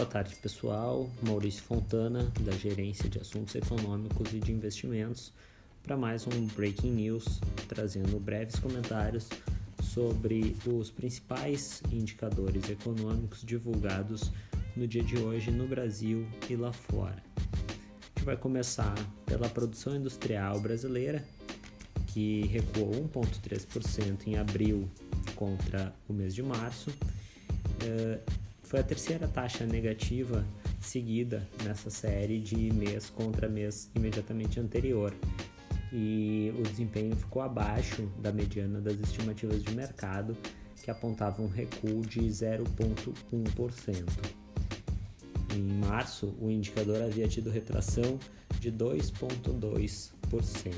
Boa tarde, pessoal. Maurício Fontana, da Gerência de Assuntos Econômicos e de Investimentos, para mais um Breaking News, trazendo breves comentários sobre os principais indicadores econômicos divulgados no dia de hoje no Brasil e lá fora. A gente vai começar pela produção industrial brasileira, que recuou 1,3% em abril contra o mês de março. Eh, foi a terceira taxa negativa seguida nessa série de mês contra mês imediatamente anterior. E o desempenho ficou abaixo da mediana das estimativas de mercado, que apontavam um recuo de 0,1%. Em março, o indicador havia tido retração de 2,2%.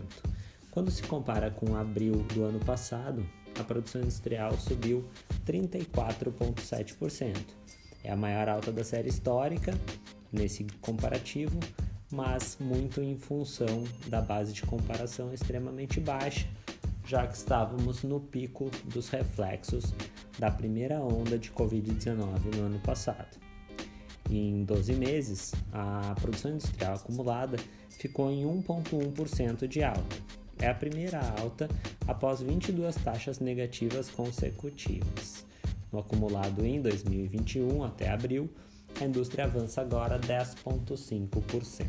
Quando se compara com abril do ano passado, a produção industrial subiu 34,7%. É a maior alta da série histórica nesse comparativo, mas muito em função da base de comparação extremamente baixa, já que estávamos no pico dos reflexos da primeira onda de Covid-19 no ano passado. Em 12 meses, a produção industrial acumulada ficou em 1,1% de alta, é a primeira alta após 22 taxas negativas consecutivas. No acumulado em 2021 até abril, a indústria avança agora 10,5%.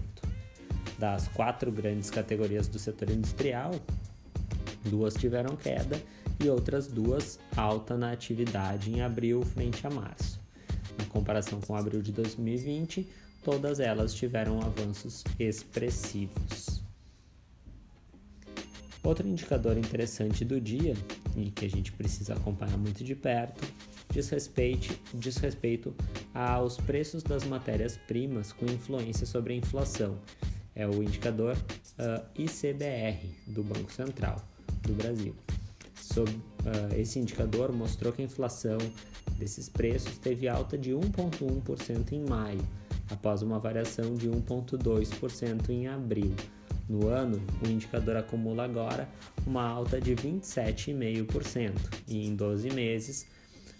Das quatro grandes categorias do setor industrial, duas tiveram queda e outras duas alta na atividade em abril frente a março. Na comparação com abril de 2020, todas elas tiveram avanços expressivos. Outro indicador interessante do dia e que a gente precisa acompanhar muito de perto diz respeito, diz respeito aos preços das matérias-primas com influência sobre a inflação. É o indicador uh, ICBR do Banco Central do Brasil. Sob, uh, esse indicador mostrou que a inflação desses preços teve alta de 1,1% em maio, após uma variação de 1,2% em abril no ano, o indicador acumula agora uma alta de 27,5% e em 12 meses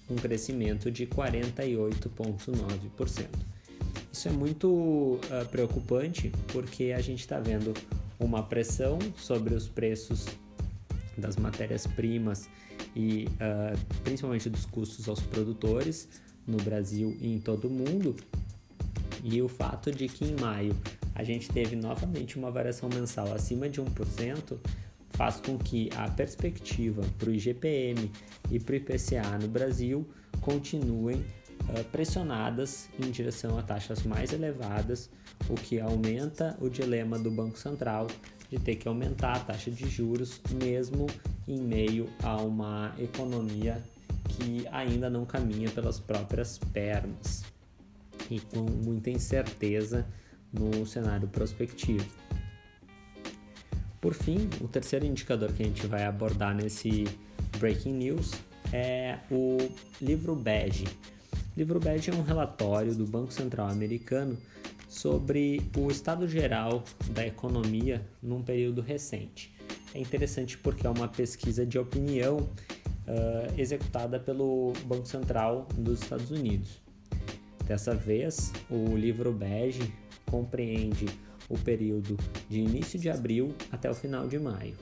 um crescimento de 48,9%. Isso é muito uh, preocupante porque a gente está vendo uma pressão sobre os preços das matérias-primas e uh, principalmente dos custos aos produtores no Brasil e em todo o mundo. E o fato de que em maio a gente teve novamente uma variação mensal acima de 1%, faz com que a perspectiva para o IGPM e para o IPCA no Brasil continuem uh, pressionadas em direção a taxas mais elevadas, o que aumenta o dilema do Banco Central de ter que aumentar a taxa de juros, mesmo em meio a uma economia que ainda não caminha pelas próprias pernas. E com muita incerteza no cenário prospectivo. Por fim, o terceiro indicador que a gente vai abordar nesse Breaking News é o livro bege. Livro bege é um relatório do Banco Central americano sobre o estado geral da economia num período recente. É interessante porque é uma pesquisa de opinião uh, executada pelo Banco Central dos Estados Unidos. Dessa vez, o livro bege compreende o período de início de abril até o final de maio.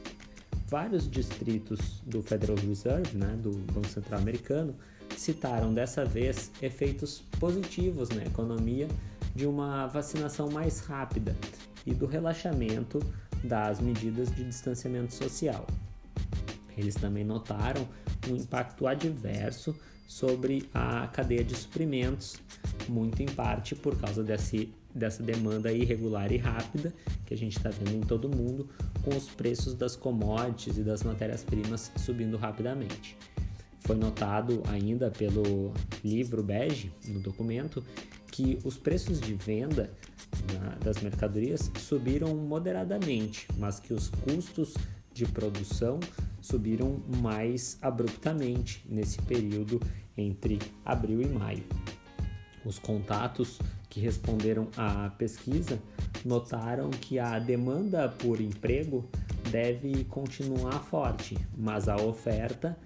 Vários distritos do Federal Reserve, né, do Banco Central Americano, citaram dessa vez efeitos positivos na economia de uma vacinação mais rápida e do relaxamento das medidas de distanciamento social. Eles também notaram um impacto adverso sobre a cadeia de suprimentos, muito em parte por causa desse dessa demanda irregular e rápida que a gente está vendo em todo mundo, com os preços das commodities e das matérias-primas subindo rapidamente. Foi notado ainda pelo livro bege, no documento, que os preços de venda na, das mercadorias subiram moderadamente, mas que os custos de produção subiram mais abruptamente nesse período entre abril e maio. Os contatos que responderam à pesquisa notaram que a demanda por emprego deve continuar forte, mas a oferta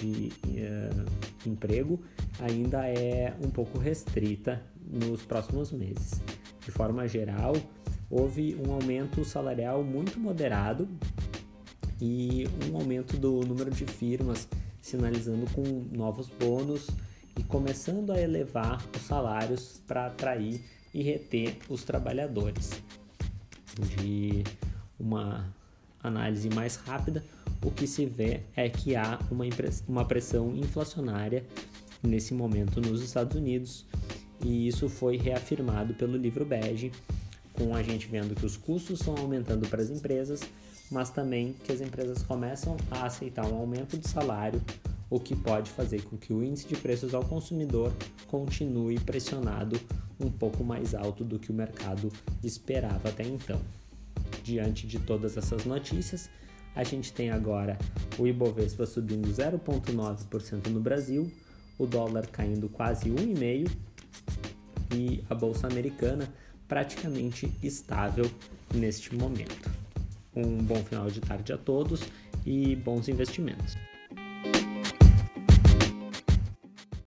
de uh, emprego ainda é um pouco restrita nos próximos meses. De forma geral, houve um aumento salarial muito moderado e um aumento do número de firmas, sinalizando com novos bônus e começando a elevar os salários para atrair e reter os trabalhadores. De uma análise mais rápida, o que se vê é que há uma, uma pressão inflacionária nesse momento nos Estados Unidos e isso foi reafirmado pelo livro Bege, com a gente vendo que os custos estão aumentando para as empresas, mas também que as empresas começam a aceitar um aumento de salário, o que pode fazer com que o índice de preços ao consumidor continue pressionado um pouco mais alto do que o mercado esperava até então. Diante de todas essas notícias, a gente tem agora o Ibovespa subindo 0,9% no Brasil, o dólar caindo quase 1,5% e a bolsa americana praticamente estável neste momento. Um bom final de tarde a todos e bons investimentos.